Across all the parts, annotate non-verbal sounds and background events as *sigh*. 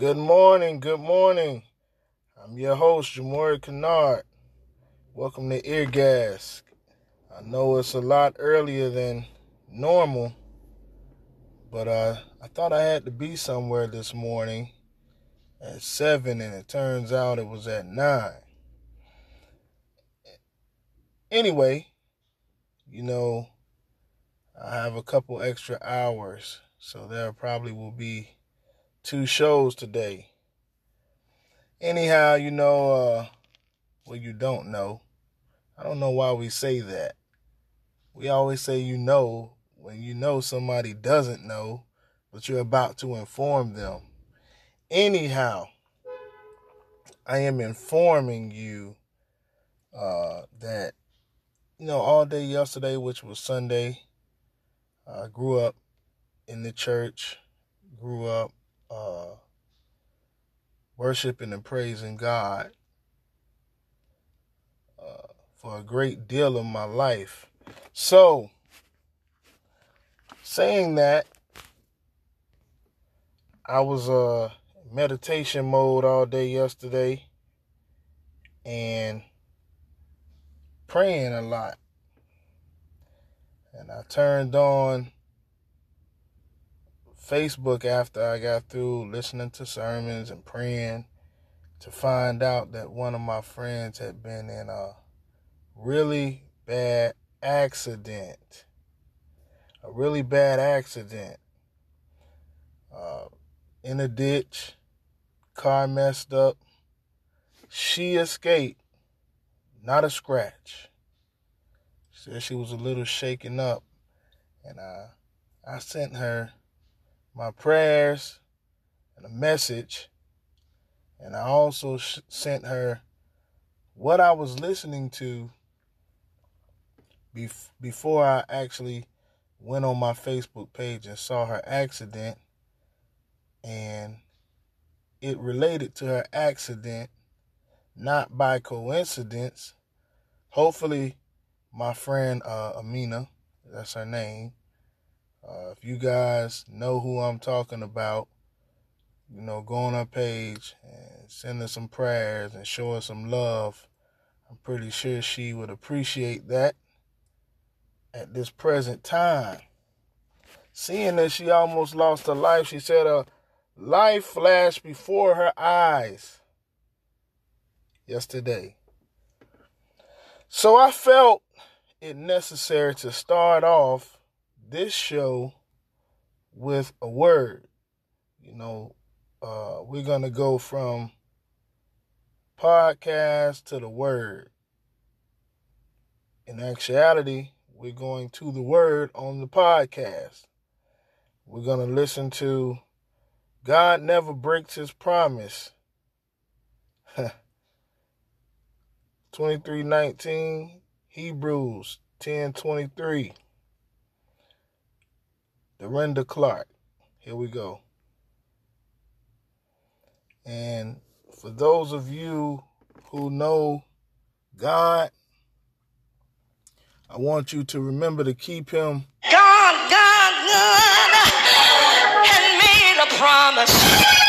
Good morning, good morning. I'm your host, Jamori Kennard. Welcome to Ear Gas. I know it's a lot earlier than normal, but uh, I thought I had to be somewhere this morning at 7, and it turns out it was at 9. Anyway, you know, I have a couple extra hours, so there probably will be two shows today. Anyhow, you know, uh, well, you don't know. I don't know why we say that. We always say you know when you know somebody doesn't know, but you're about to inform them. Anyhow, I am informing you uh, that, you know, all day yesterday, which was Sunday, I grew up in the church, grew up uh, worshiping and praising God uh, for a great deal of my life. So, saying that, I was uh meditation mode all day yesterday and praying a lot. And I turned on Facebook after I got through listening to sermons and praying to find out that one of my friends had been in a really bad accident. A really bad accident. Uh, in a ditch, car messed up. She escaped, not a scratch. Said she was a little shaken up, and I, I sent her my prayers and a message. And I also sh- sent her what I was listening to bef- before I actually went on my Facebook page and saw her accident. And it related to her accident, not by coincidence. Hopefully, my friend uh, Amina, that's her name, uh, if you guys know who I'm talking about, you know, go on our page and send her some prayers and show her some love. I'm pretty sure she would appreciate that at this present time. Seeing that she almost lost her life, she said a life flashed before her eyes yesterday. So I felt it necessary to start off this show with a word. You know, uh, we're going to go from podcast to the word. In actuality, we're going to the word on the podcast. We're going to listen to God Never Breaks His Promise. *laughs* 2319 Hebrews 1023 Dorinda Clark. Here we go. And for those of you who know God, I want you to remember to keep him. God, God, God made a promise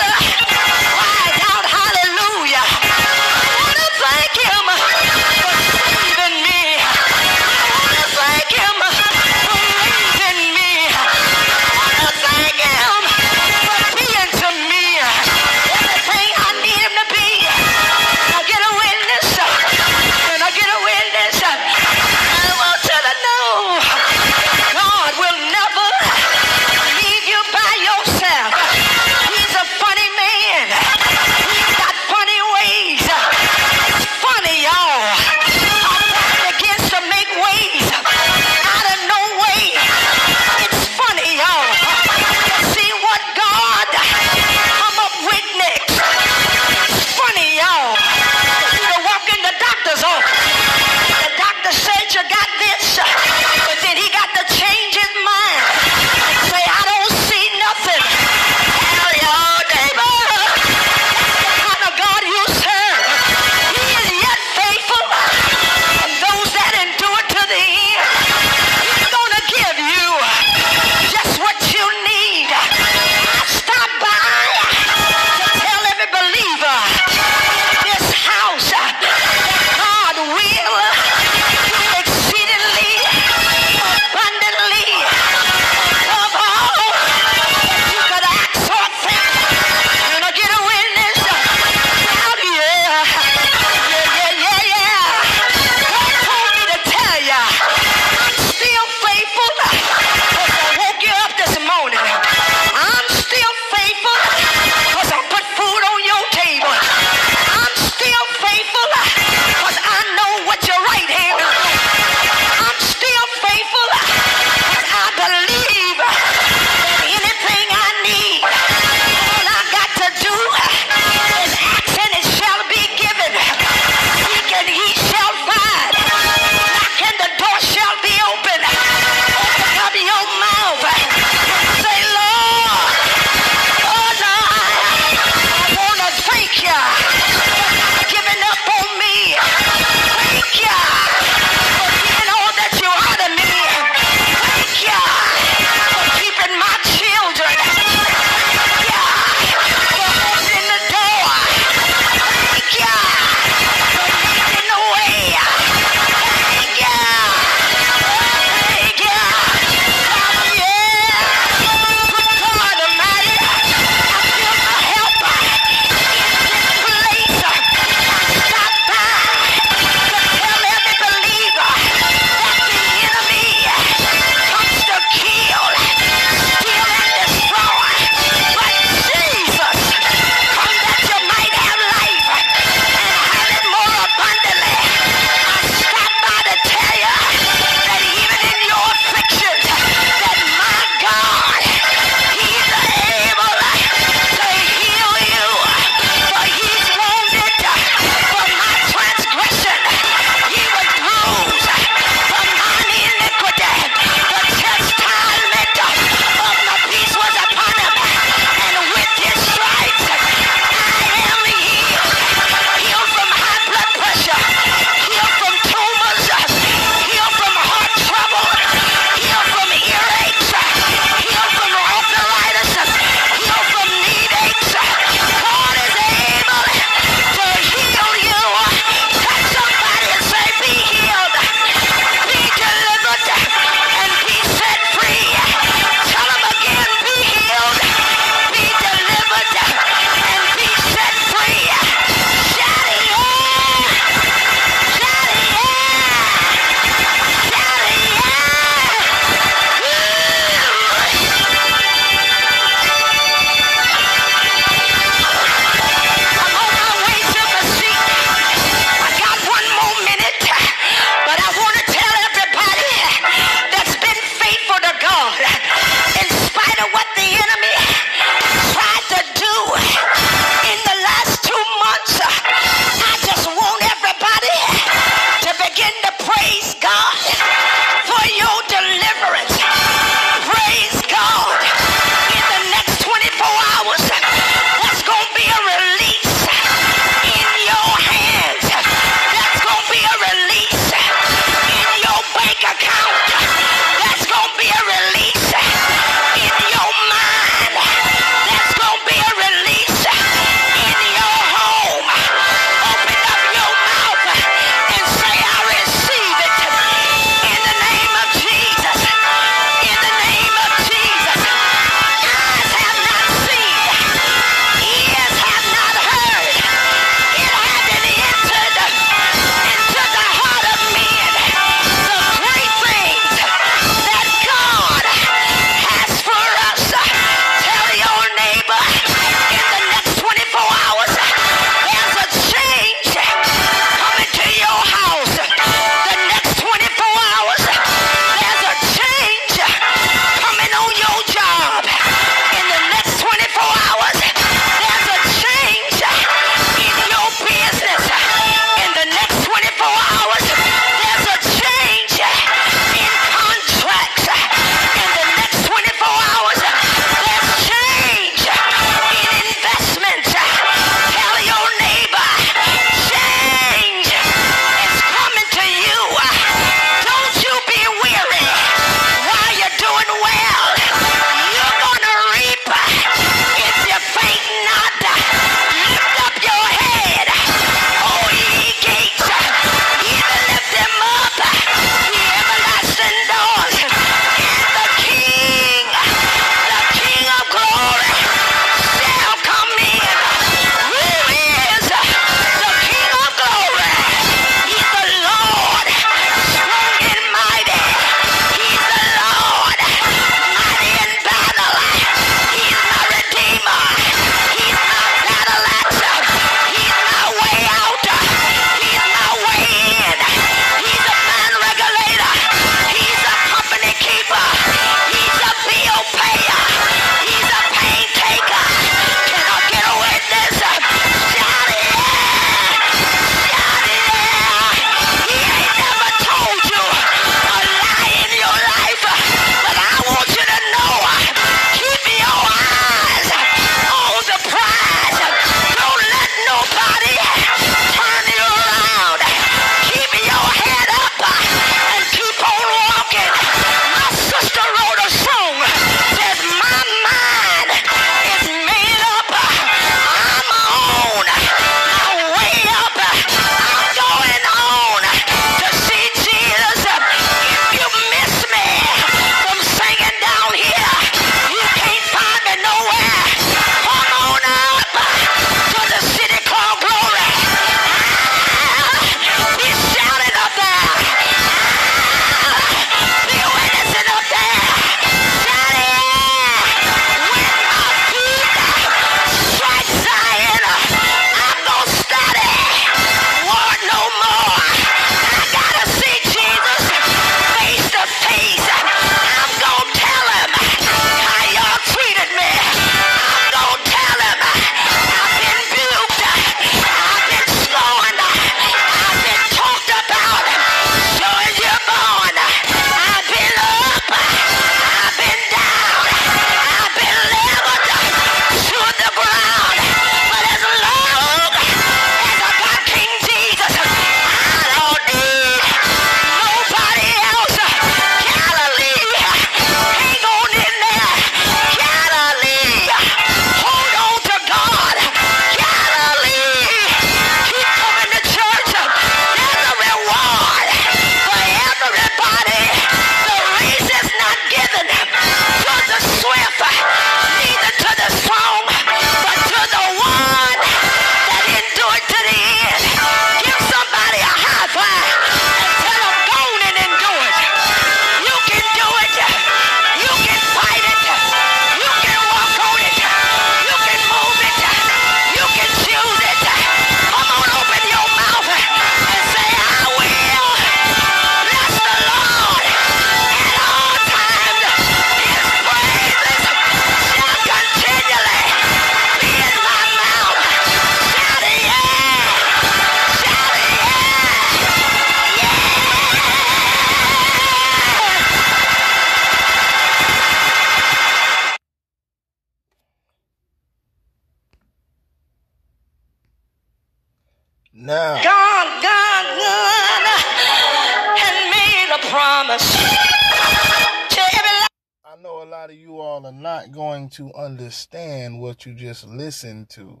to understand what you just listened to.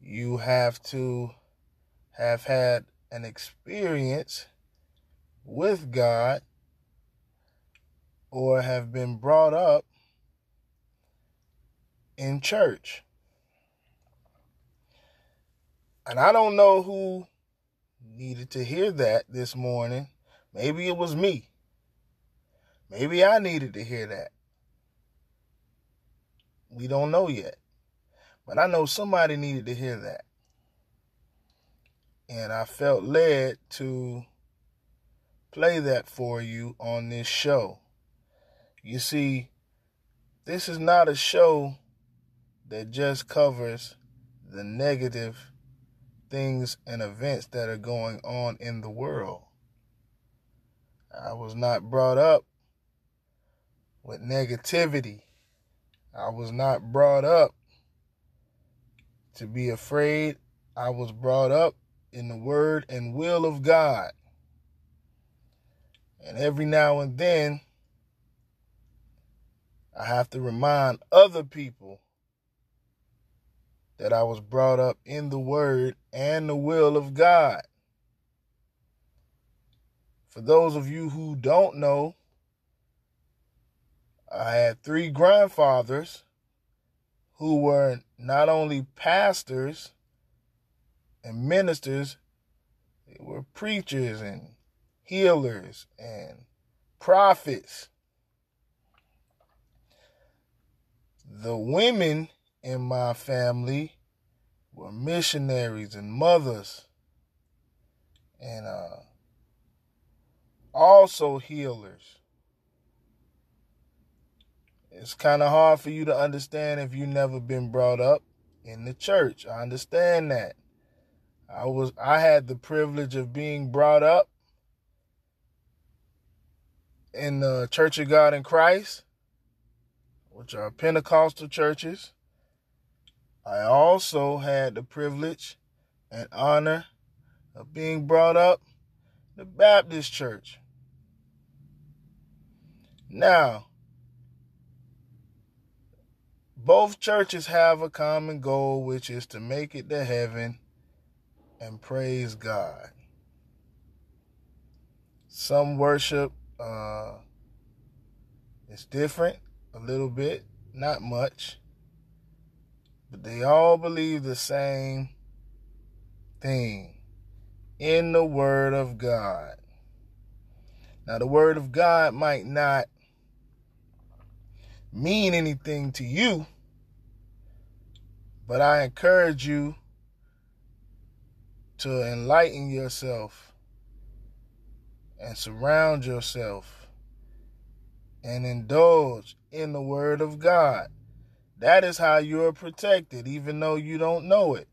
You have to have had an experience with God or have been brought up in church. And I don't know who needed to hear that this morning. Maybe it was me. Maybe I needed to hear that. We don't know yet. But I know somebody needed to hear that. And I felt led to play that for you on this show. You see, this is not a show that just covers the negative things and events that are going on in the world. I was not brought up with negativity. I was not brought up to be afraid. I was brought up in the word and will of God. And every now and then, I have to remind other people that I was brought up in the Word and the will of God. For those of you who don't know, I had three grandfathers who were not only pastors and ministers, they were preachers and healers and prophets. The women in my family were missionaries and mothers and uh, also healers. It's kind of hard for you to understand if you've never been brought up in the church. I understand that. I was I had the privilege of being brought up in the Church of God in Christ, which are Pentecostal churches. I also had the privilege and honor of being brought up in the Baptist church. Now, both churches have a common goal, which is to make it to heaven and praise God. Some worship uh, is different a little bit, not much. But they all believe the same thing in the Word of God. Now, the Word of God might not mean anything to you, but I encourage you to enlighten yourself and surround yourself and indulge in the Word of God. That is how you're protected, even though you don't know it.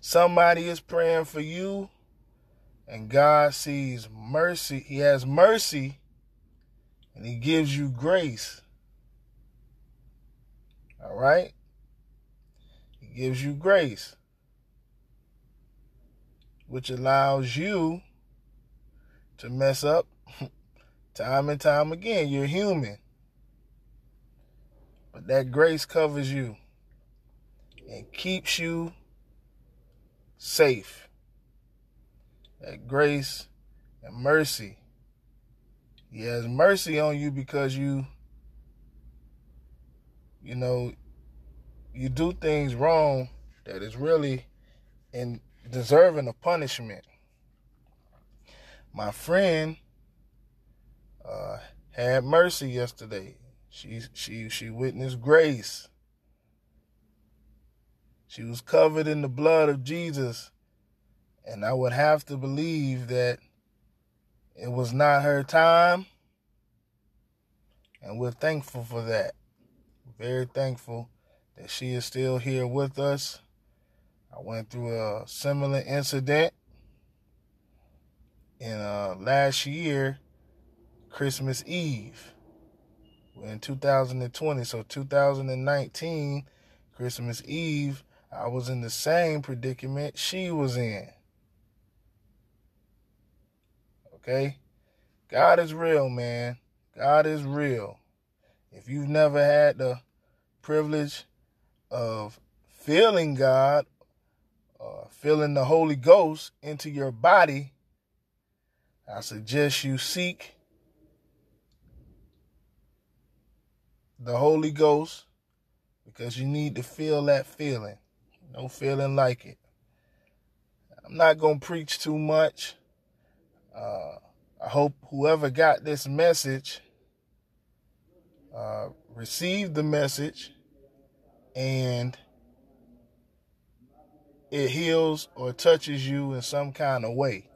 Somebody is praying for you, and God sees mercy. He has mercy, and He gives you grace. All right? Gives you grace, which allows you to mess up *laughs* time and time again. You're human. But that grace covers you and keeps you safe. That grace and mercy. He has mercy on you because you, you know, you do things wrong that is really in deserving of punishment. My friend uh, had mercy yesterday. She she she witnessed grace. She was covered in the blood of Jesus. And I would have to believe that it was not her time. And we're thankful for that. Very thankful that she is still here with us. I went through a similar incident in uh, last year, Christmas Eve in 2020. So 2019, Christmas Eve, I was in the same predicament she was in. Okay? God is real, man. God is real. If you've never had the privilege of feeling God, uh, feeling the Holy Ghost into your body, I suggest you seek the Holy Ghost because you need to feel that feeling. No feeling like it. I'm not going to preach too much. Uh, I hope whoever got this message uh, received the message and it heals or touches you in some kind of way.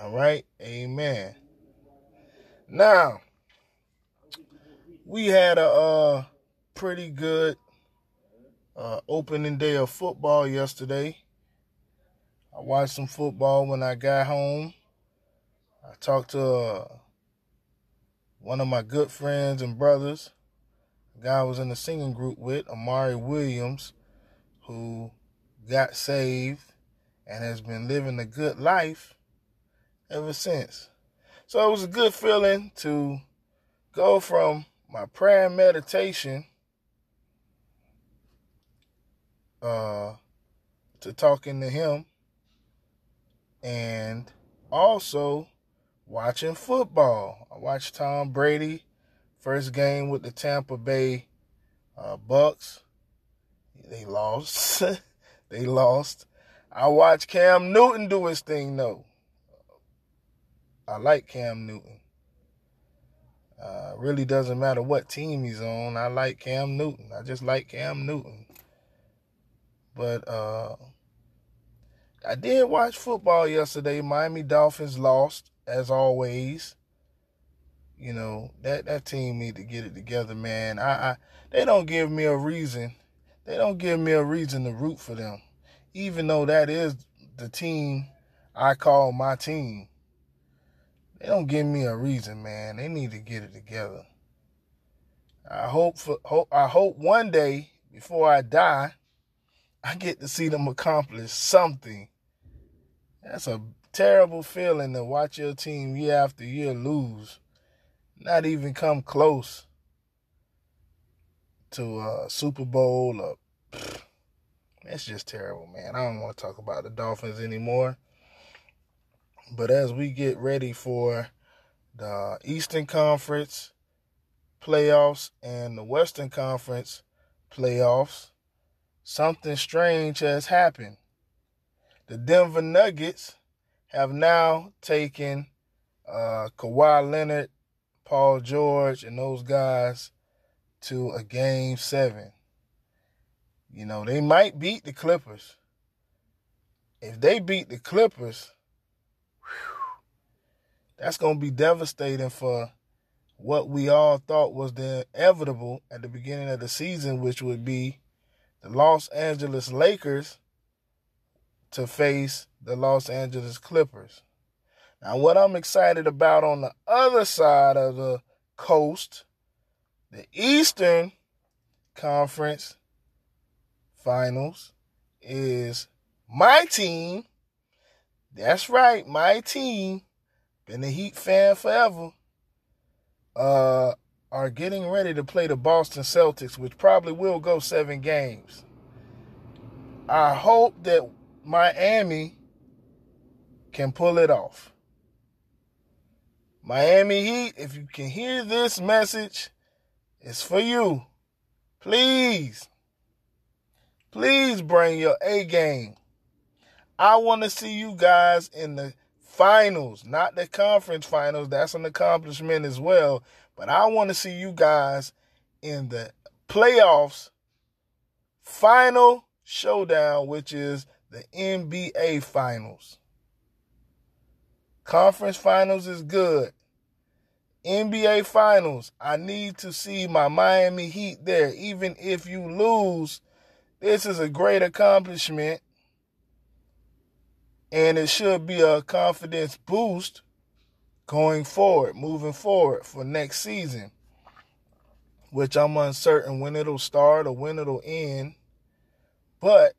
All right. Amen. Now, we had a uh, pretty good uh, opening day of football yesterday. I watched some football when I got home. I talked to uh, one of my good friends and brothers, guy I was in the singing group with, Amari Williams, who got saved and has been living a good life ever since. So it was a good feeling to go from my prayer and meditation uh, to talking to him and also watching football. I watched Tom Brady first game with the Tampa Bay uh, Bucks. They lost. *laughs* they lost. I watched Cam Newton do his thing though. I like Cam Newton. Uh, really doesn't matter what team he's on. I like Cam Newton. I just like Cam Newton. But uh, I did watch football yesterday. Miami Dolphins lost as always. You know that that team need to get it together, man. I, I they don't give me a reason. They don't give me a reason to root for them, even though that is the team I call my team. They don't give me a reason, man. They need to get it together. I hope for hope I hope one day before I die, I get to see them accomplish something. That's a terrible feeling to watch your team year after year lose, not even come close to a Super Bowl. Or, it's just terrible, man. I don't want to talk about the Dolphins anymore. But as we get ready for the Eastern Conference playoffs and the Western Conference playoffs, something strange has happened. The Denver Nuggets have now taken uh, Kawhi Leonard, Paul George, and those guys to a game seven. You know, they might beat the Clippers. If they beat the Clippers, that's going to be devastating for what we all thought was the inevitable at the beginning of the season, which would be the Los Angeles Lakers to face the Los Angeles Clippers. Now, what I'm excited about on the other side of the coast, the Eastern Conference Finals, is my team. That's right, my team been a Heat fan forever, uh, are getting ready to play the Boston Celtics, which probably will go seven games. I hope that Miami can pull it off. Miami Heat, if you can hear this message, it's for you. Please, please bring your A game. I want to see you guys in the finals, not the conference finals. That's an accomplishment as well. But I want to see you guys in the playoffs, final showdown, which is the NBA finals. Conference finals is good. NBA finals, I need to see my Miami Heat there. Even if you lose, this is a great accomplishment and it should be a confidence boost going forward, moving forward for next season, which I'm uncertain when it'll start or when it'll end. But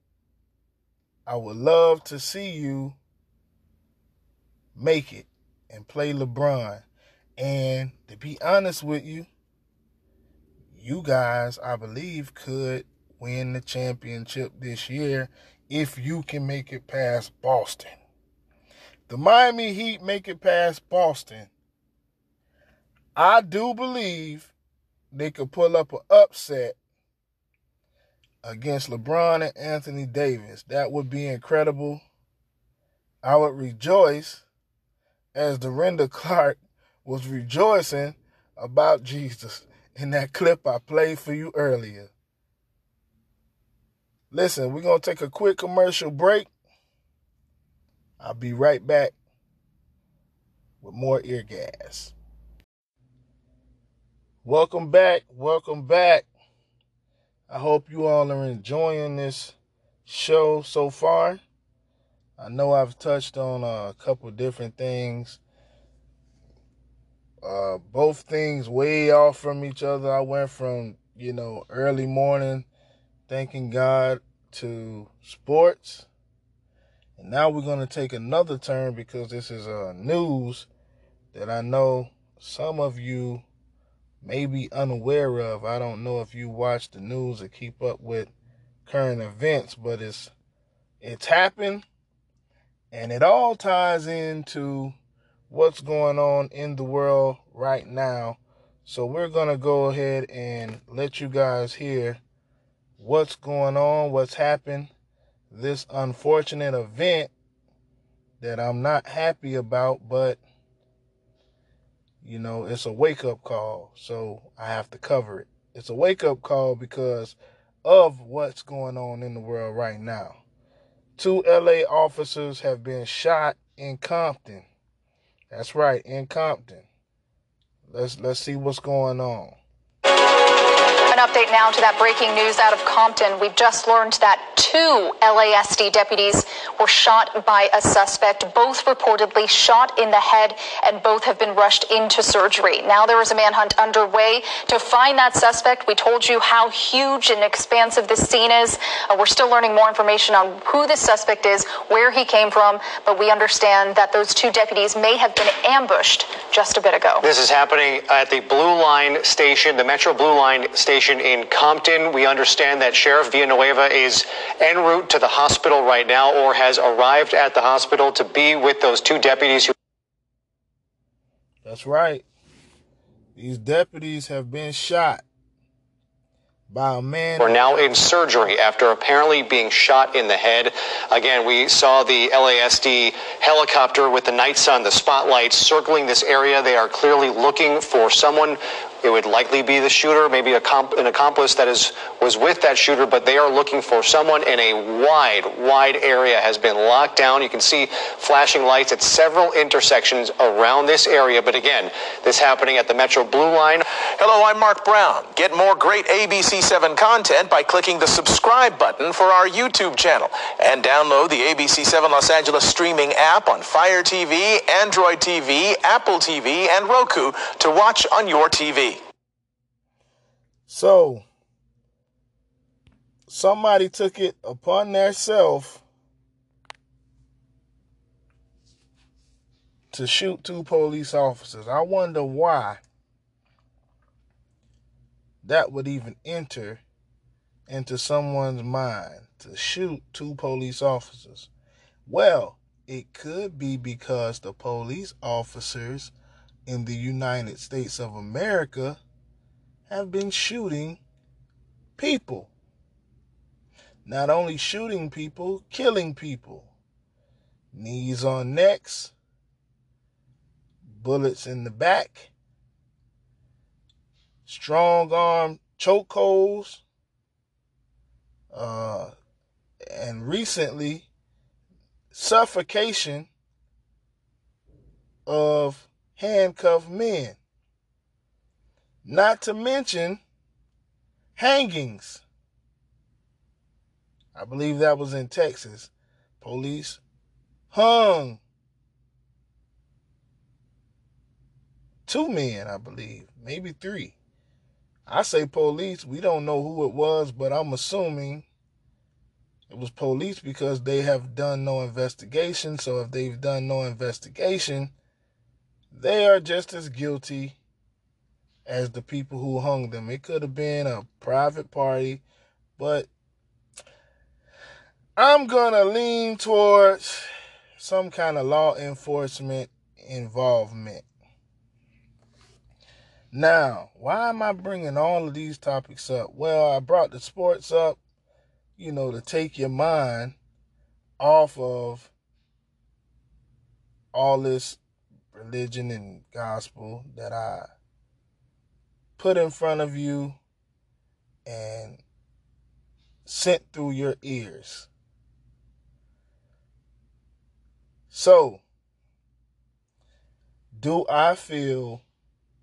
I would love to see you make it and play LeBron. And to be honest with you, you guys, I believe, could win the championship this year if you can make it past Boston. The Miami Heat make it past Boston. I do believe they could pull up an upset against LeBron and Anthony Davis. That would be incredible. I would rejoice as Dorinda Clark was rejoicing about Jesus in that clip I played for you earlier. Listen, we're going to take a quick commercial break. I'll be right back with more ear gas. Welcome back. Welcome back. I hope you all are enjoying this show so far. I know I've touched on a couple different things. Uh, both things way off from each other. I went from, you know, early morning thanking God to sports. And now we're going to take another turn because this is uh, news that I know some of you may be unaware of. I don't know if you watch the news or keep up with current events, but it's it's happened and it all ties into what's going on in the world right now. So we're going to go ahead and let you guys hear what's going on, what's happened, this unfortunate event that I'm not happy about, but you know, it's a wake up call, so I have to cover it. It's a wake up call because of what's going on in the world right now. Two LA officers have been shot in Compton. That's right, in Compton. Let's let's see what's going on. An update now to that breaking news out of Compton. We've just learned that two LASD deputies were shot by a suspect, both reportedly shot in the head, and both have been rushed into surgery. Now there is a manhunt underway to find that suspect. We told you how huge and expansive this scene is. Uh, we're still learning more information on who this suspect is, where he came from, but we understand that those two deputies may have been ambushed just a bit ago. This is happening at the Blue Line station, the Metro Blue Line station in Compton. We understand that Sheriff Villanueva is en route to the hospital right now or has arrived at the hospital to be with those two deputies who. That's right. These deputies have been shot by a man. We're now in surgery after apparently being shot in the head. Again, we saw the LASD helicopter with the night sun, the spotlights circling this area. They are clearly looking for someone it would likely be the shooter, maybe an accomplice that is was with that shooter, but they are looking for someone in a wide, wide area has been locked down. You can see flashing lights at several intersections around this area. But again, this happening at the Metro Blue Line. Hello, I'm Mark Brown. Get more great ABC7 content by clicking the subscribe button for our YouTube channel and download the ABC7 Los Angeles streaming app on Fire TV, Android TV, Apple TV, and Roku to watch on your TV. So somebody took it upon themselves to shoot two police officers. I wonder why that would even enter into someone's mind to shoot two police officers. Well, it could be because the police officers in the United States of America have been shooting people. Not only shooting people, killing people. Knees on necks, bullets in the back, strong arm chokeholds, uh, and recently, suffocation of handcuffed men. Not to mention hangings. I believe that was in Texas. Police hung two men, I believe, maybe three. I say police, we don't know who it was, but I'm assuming It was police because they have done no investigation. So if they've done no investigation, they are just as guilty as the people who hung them. It could have been a private party, but I'm going to lean towards some kind of law enforcement involvement. Now, why am I bringing all of these topics up? Well, I brought the sports up, you know, to take your mind off of all this religion and gospel that I put in front of you and sent through your ears. So, do I feel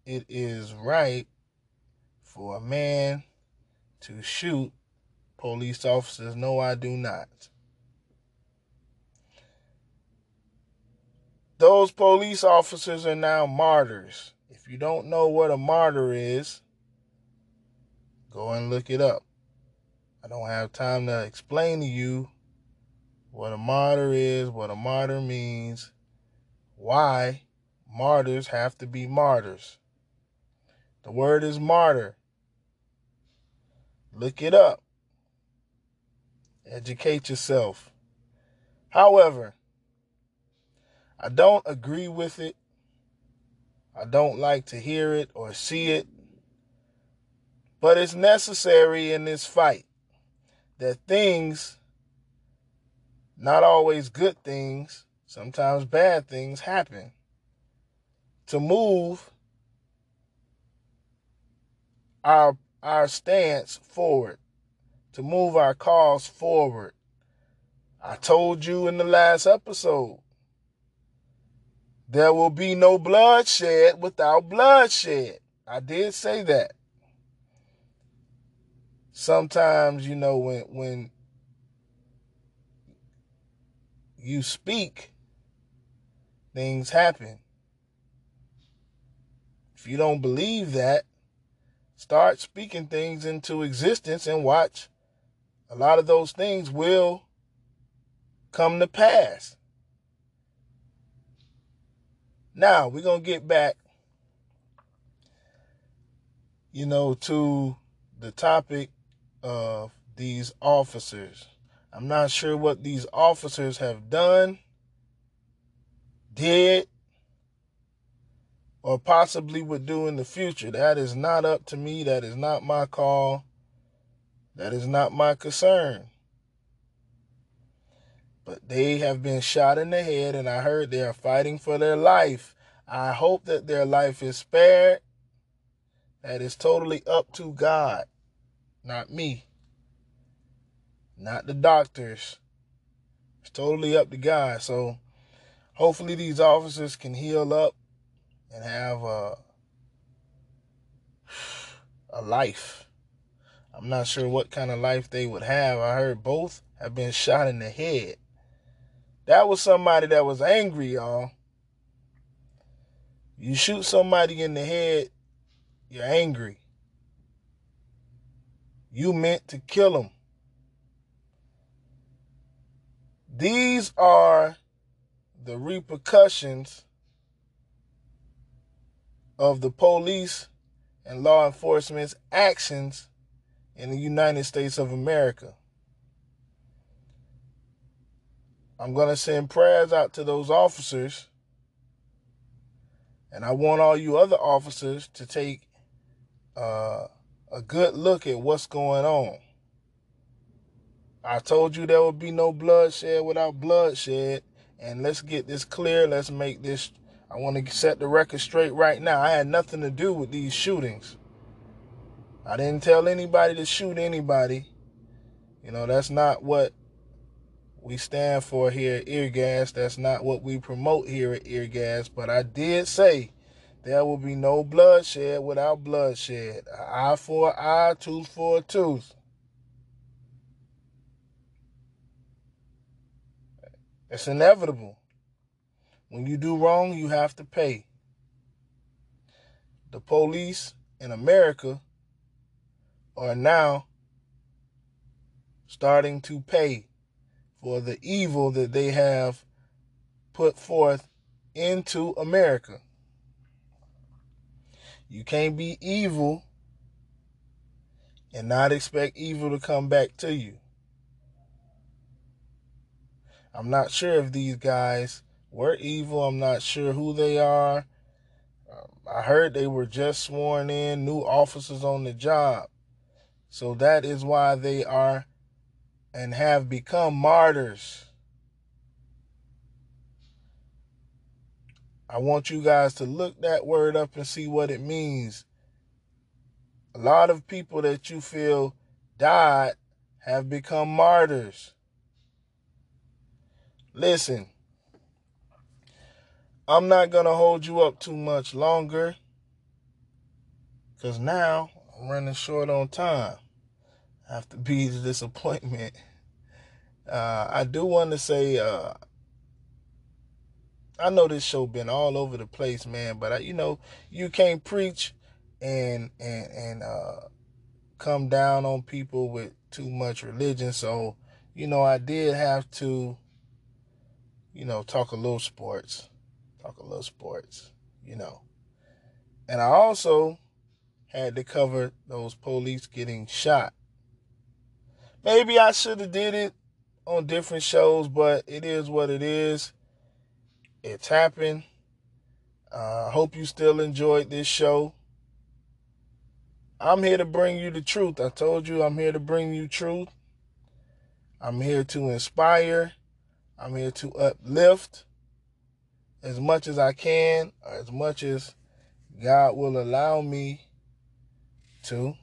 it is right for a man to shoot police officers? No, I do not. Those police officers are now martyrs. If you don't know what a martyr is, go and look it up. I don't have time to explain to you what a martyr is, what a martyr means, why martyrs have to be martyrs. The word is martyr. Look it up. Educate yourself. However, I don't agree with it. I don't like to hear it or see it. But it's necessary in this fight that things, not always good things, sometimes bad things happen to move our our stance forward, to move our cause forward. I told you in the last episode, there will be no bloodshed without bloodshed. I did say that. Sometimes, you know, when when you speak, things happen. If you don't believe that, Start speaking things into existence and watch. A lot of those things will come to pass. Now, we're to get back, you know, to the topic of these officers. I'm not sure what these officers have done, did, or possibly would do in the future. That is not up to me. That is not my call. That is not my concern. But they have been shot in the head, and I heard they are fighting for their life. I hope that their life is spared. That is totally up to God, not me, not the doctors. It's totally up to God. So hopefully these officers can heal up and have a a life. I'm not sure what kind of life they would have. I heard both have been shot in the head. That was somebody that was angry, y'all. You shoot somebody in the head, you're angry. You meant to kill them. These are the repercussions of the police and law enforcement's actions in the United States of America. I'm going to send prayers out to those officers. And I want all you other officers to take uh, a good look at what's going on. I told you there would be no bloodshed without bloodshed. And let's get this clear. Let's make this I want to set the record straight right now. I had nothing to do with these shootings. I didn't tell anybody to shoot anybody. You know, that's not what we stand for here at Eargas. That's not what we promote here at Eargas. But I did say there will be no bloodshed without bloodshed. eye for eye, tooth for tooth. It's inevitable. When you do wrong, you have to pay. The police in America are now starting to pay for the evil that they have put forth into America. You can't be evil and not expect evil to come back to you. I'm not sure if these guys were evil. I'm not sure who they are. Um, I heard they were just sworn in, new officers on the job. So that is why they are and have become martyrs. I want you guys to look that word up and see what it means. A lot of people that you feel died have become martyrs. Listen, I'm not going to hold you up too much longer because now I'm running short on time. I have to be the disappointment. Uh, I do want to say, uh, I know this show been all over the place, man, but I, you know, you can't preach and and and uh, come down on people with too much religion. So, you know, I did have to you know, talk a little sports, talk a little sports, you know. And I also had to cover those police getting shot. Maybe I should have did it on different shows, but it is what it is. It's happened. I uh, hope you still enjoyed this show. I'm here to bring you the truth. I told you I'm here to bring you truth. I'm here to inspire I'm here to uplift as much as I can, as much as God will allow me to.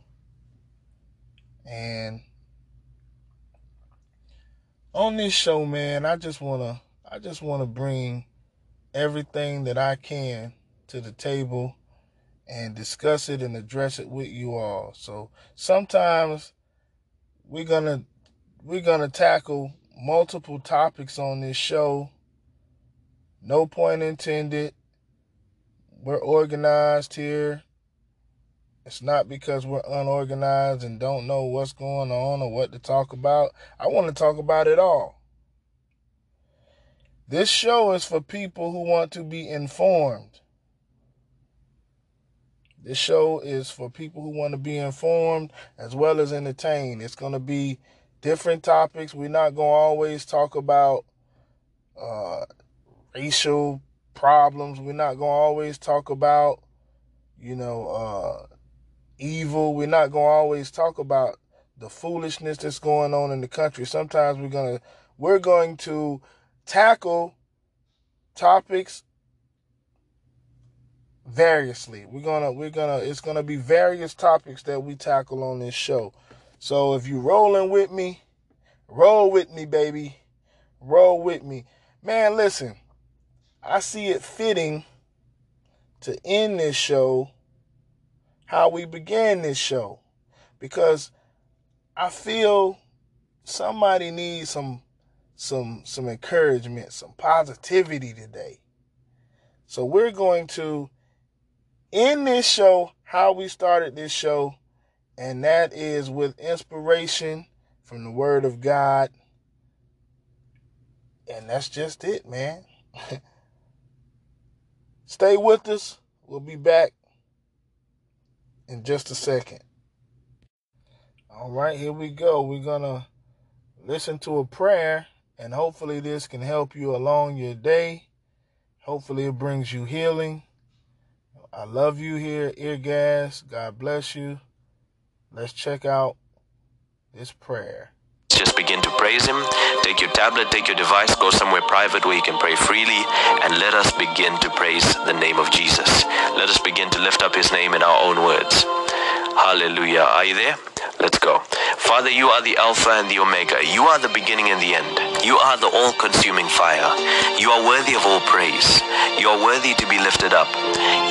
And on this show, man, I just wanna I just wanna bring everything that I can to the table and discuss it and address it with you all. So sometimes we're gonna we're gonna tackle multiple topics on this show. No point intended. We're organized here. It's not because we're unorganized and don't know what's going on or what to talk about. I want to talk about it all. This show is for people who want to be informed. This show is for people who want to be informed as well as entertained. It's going to be different topics. We're not going to always talk about uh, racial problems. We're not going to always talk about, you know, uh, evil. We're not going to always talk about the foolishness that's going on in the country. Sometimes we're going to we're going to tackle topics variously. We're going to we're going to it's going to be various topics that we tackle on this show. So if you rolling with me, roll with me, baby. Roll with me. Man, listen. I see it fitting to end this show how we began this show because I feel somebody needs some some some encouragement, some positivity today. So we're going to end this show how we started this show and that is with inspiration from the Word of God. And that's just it, man. *laughs* Stay with us. We'll be back in just a second. All right, here we go. We're going to listen to a prayer, and hopefully, this can help you along your day. Hopefully, it brings you healing. I love you here, Ear Gas. God bless you. Let's check out this prayer. Just begin to praise Him. Take your tablet, take your device, go somewhere private where you can pray freely, and let us begin to praise the name of Jesus. Let us begin to lift up His name in our own words. Hallelujah. Are you there? Let's go. Father, you are the Alpha and the Omega. You are the beginning and the end. You are the all consuming fire. You are worthy of all praise. You are worthy to be lifted up.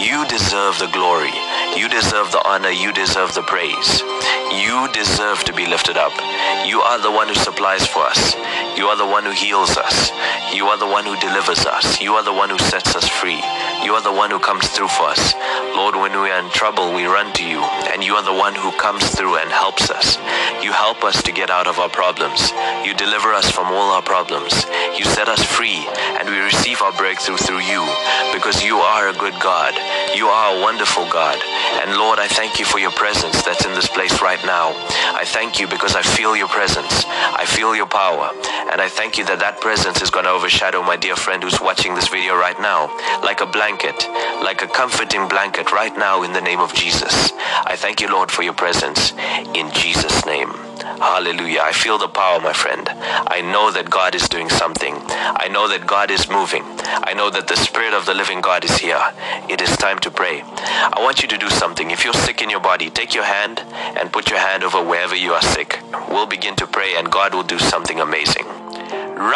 You deserve the glory. You deserve the honor. You deserve the praise. You deserve to be lifted up. You are the one who supplies for us. You are the one who heals us. You are the one who delivers us. You are the one who sets us free. You are the one who comes through for us. Lord, when we are in trouble, we run to you and you are the one who comes through and helps us. You help us to get out of our problems. You deliver us from all our problems. You set us free, and we receive our breakthrough through you because you are a good God. You are a wonderful God. And Lord, I thank you for your presence that's in this place right now. I thank you because I feel your presence. I feel your power. And I thank you that that presence is going to overshadow my dear friend who's watching this video right now like a blanket, like a comforting blanket right now in the name of Jesus. I thank you, Lord, for your presence in Jesus' name. Hallelujah. I feel the power, my friend. I know that God is doing something. I know that God is moving. I know that the Spirit of the living God is here. It is time to pray. I want you to do something. If you're sick in your body, take your hand and put your hand over wherever you are sick. We'll begin to pray and God will do something amazing.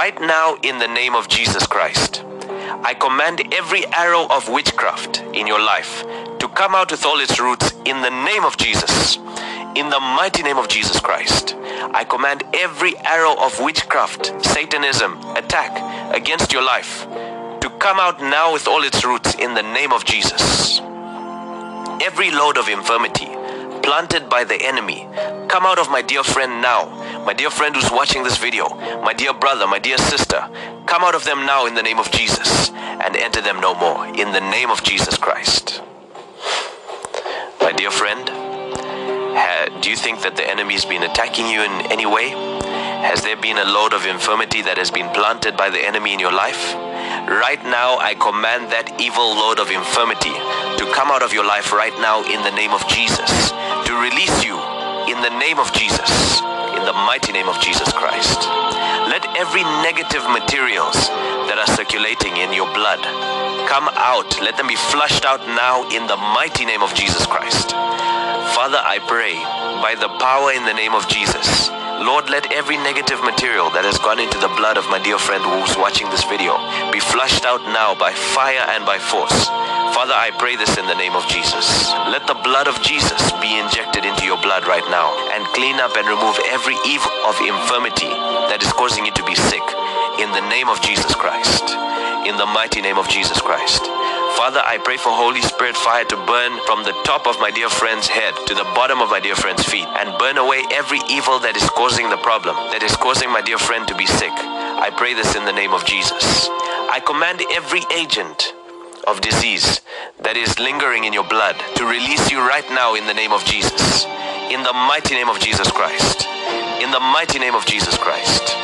Right now, in the name of Jesus Christ, I command every arrow of witchcraft in your life to come out with all its roots in the name of Jesus. In the mighty name of Jesus Christ, I command every arrow of witchcraft, Satanism, attack against your life to come out now with all its roots in the name of Jesus. Every load of infirmity planted by the enemy, come out of my dear friend now. My dear friend who's watching this video, my dear brother, my dear sister, come out of them now in the name of Jesus and enter them no more in the name of Jesus Christ. My dear friend, do you think that the enemy has been attacking you in any way? Has there been a load of infirmity that has been planted by the enemy in your life? Right now, I command that evil load of infirmity to come out of your life right now in the name of Jesus, to release you in the name of Jesus, in the mighty name of Jesus Christ. Let every negative materials that are circulating in your blood come out. Let them be flushed out now in the mighty name of Jesus Christ. Father, I pray by the power in the name of Jesus. Lord, let every negative material that has gone into the blood of my dear friend who's watching this video be flushed out now by fire and by force. Father, I pray this in the name of Jesus. Let the blood of Jesus be injected into your blood right now and clean up and remove every evil of infirmity that is causing you to be sick in the name of Jesus Christ. In the mighty name of Jesus Christ. Father, I pray for Holy Spirit fire to burn from the top of my dear friend's head to the bottom of my dear friend's feet and burn away every evil that is causing the problem, that is causing my dear friend to be sick. I pray this in the name of Jesus. I command every agent of disease that is lingering in your blood to release you right now in the name of Jesus. In the mighty name of Jesus Christ. In the mighty name of Jesus Christ.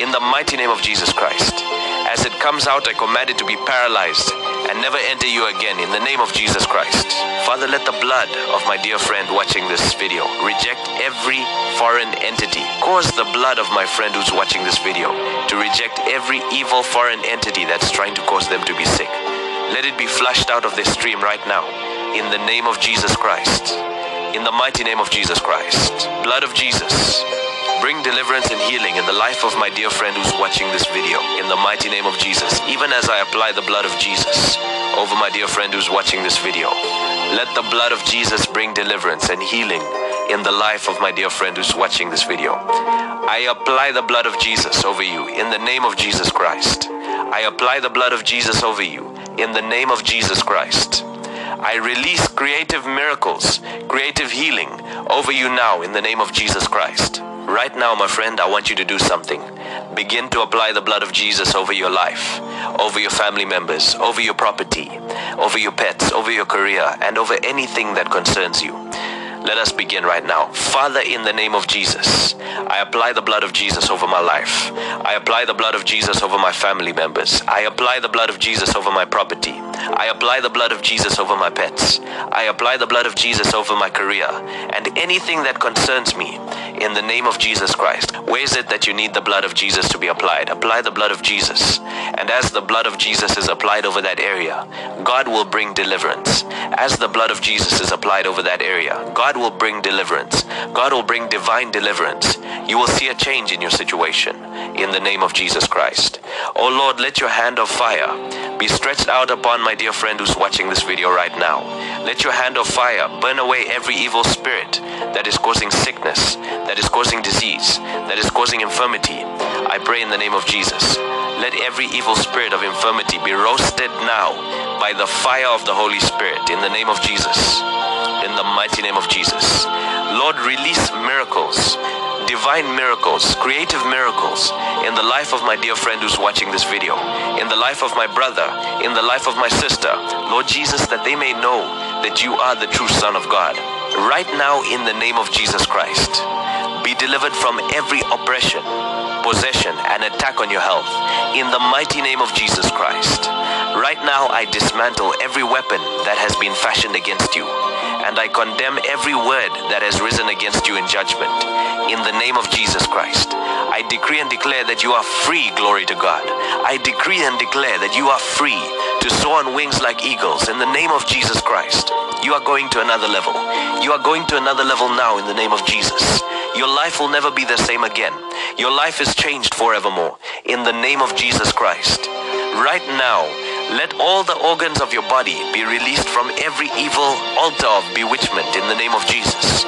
In the mighty name of Jesus Christ. As it comes out, I command it to be paralyzed and never enter you again in the name of Jesus Christ. Father, let the blood of my dear friend watching this video reject every foreign entity. Cause the blood of my friend who's watching this video to reject every evil foreign entity that's trying to cause them to be sick. Let it be flushed out of this stream right now in the name of Jesus Christ. In the mighty name of Jesus Christ. Blood of Jesus. Bring deliverance and healing in the life of my dear friend who's watching this video in the mighty name of Jesus. Even as I apply the blood of Jesus over my dear friend who's watching this video, let the blood of Jesus bring deliverance and healing in the life of my dear friend who's watching this video. I apply the blood of Jesus over you in the name of Jesus Christ. I apply the blood of Jesus over you in the name of Jesus Christ. I release creative miracles, creative healing over you now in the name of Jesus Christ. Right now, my friend, I want you to do something. Begin to apply the blood of Jesus over your life, over your family members, over your property, over your pets, over your career, and over anything that concerns you. Let us begin right now. Father, in the name of Jesus, I apply the blood of Jesus over my life. I apply the blood of Jesus over my family members. I apply the blood of Jesus over my property. I apply the blood of Jesus over my pets. I apply the blood of Jesus over my career and anything that concerns me in the name of Jesus Christ. Where is it that you need the blood of Jesus to be applied? Apply the blood of Jesus. And as the blood of Jesus is applied over that area, God will bring deliverance. As the blood of Jesus is applied over that area, God will bring deliverance. God will bring divine deliverance. You will see a change in your situation in the name of Jesus Christ. Oh Lord, let your hand of fire be stretched out upon my dear friend who's watching this video right now. Let your hand of fire burn away every evil spirit that is causing sickness, that is causing disease, that is causing infirmity. I pray in the name of Jesus. Let every evil spirit of infirmity be roasted now by the fire of the Holy Spirit in the name of Jesus. In the mighty name of Jesus. Lord, release miracles, divine miracles, creative miracles in the life of my dear friend who's watching this video, in the life of my brother, in the life of my sister. Lord Jesus, that they may know that you are the true Son of God. Right now, in the name of Jesus Christ, be delivered from every oppression, possession, and attack on your health. In the mighty name of Jesus Christ. Right now, I dismantle every weapon that has been fashioned against you, and I condemn every word that has risen against you in judgment. In the name of Jesus Christ, I decree and declare that you are free, glory to God. I decree and declare that you are free to soar on wings like eagles in the name of Jesus Christ. You are going to another level. You are going to another level now in the name of Jesus. Your life will never be the same again. Your life is changed forevermore in the name of Jesus Christ. Right now, let all the organs of your body be released from every evil altar of bewitchment in the name of Jesus.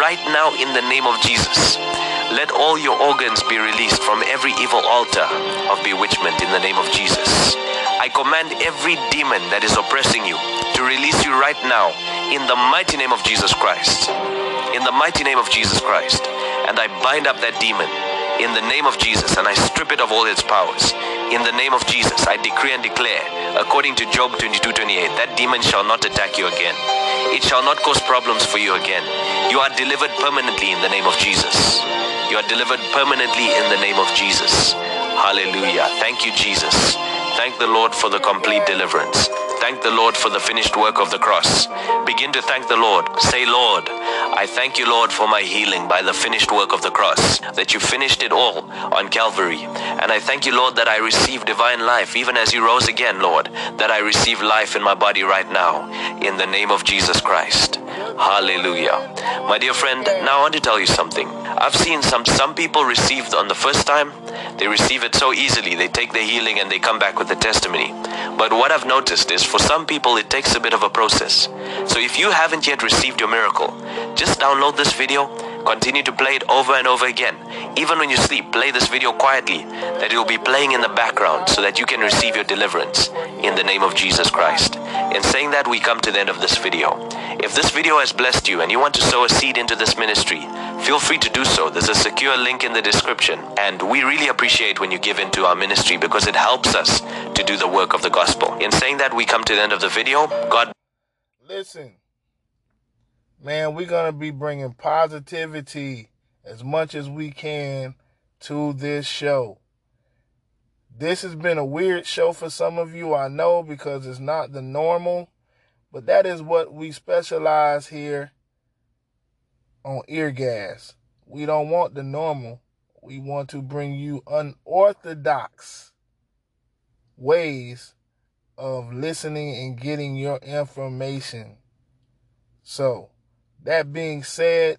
Right now, in the name of Jesus, let all your organs be released from every evil altar of bewitchment in the name of Jesus. I command every demon that is oppressing you to release you right now in the mighty name of Jesus Christ. In the mighty name of Jesus Christ. And I bind up that demon in the name of Jesus and I strip it of all its powers. In the name of Jesus, I decree and declare, according to Job 22 28, that demon shall not attack you again. It shall not cause problems for you again. You are delivered permanently in the name of Jesus. You are delivered permanently in the name of Jesus. Hallelujah. Thank you, Jesus. Thank the Lord for the complete deliverance. Thank the Lord for the finished work of the cross. Begin to thank the Lord. Say, Lord, I thank you, Lord, for my healing by the finished work of the cross, that you finished it all on Calvary. And I thank you, Lord, that I receive divine life, even as you rose again, Lord, that I receive life in my body right now, in the name of Jesus Christ. Hallelujah. My dear friend, now I want to tell you something. I've seen some some people received on the first time, they receive it so easily. They take the healing and they come back with a testimony. But what I've noticed is for some people it takes a bit of a process. So if you haven't yet received your miracle, just download this video, continue to play it over and over again. Even when you sleep, play this video quietly, that it will be playing in the background so that you can receive your deliverance in the name of Jesus Christ. In saying that, we come to the end of this video. If this video has blessed you and you want to sow a seed into this ministry, feel free to do so. There's a secure link in the description. And we really appreciate when you give into our ministry because it helps us to do the work of the gospel. In saying that, we come to the end of the video. God Listen, man, we're going to be bringing positivity as much as we can to this show. This has been a weird show for some of you, I know, because it's not the normal, but that is what we specialize here on ear gas. We don't want the normal. We want to bring you unorthodox ways of listening and getting your information. So, that being said,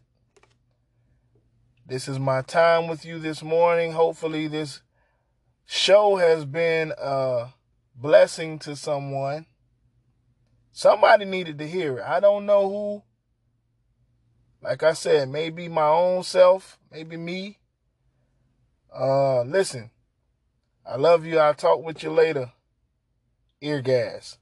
this is my time with you this morning. Hopefully, this show has been a blessing to someone. Somebody needed to hear it. I don't know who. Like I said, maybe my own self, maybe me. Uh, listen, I love you. I'll talk with you later. Eargas.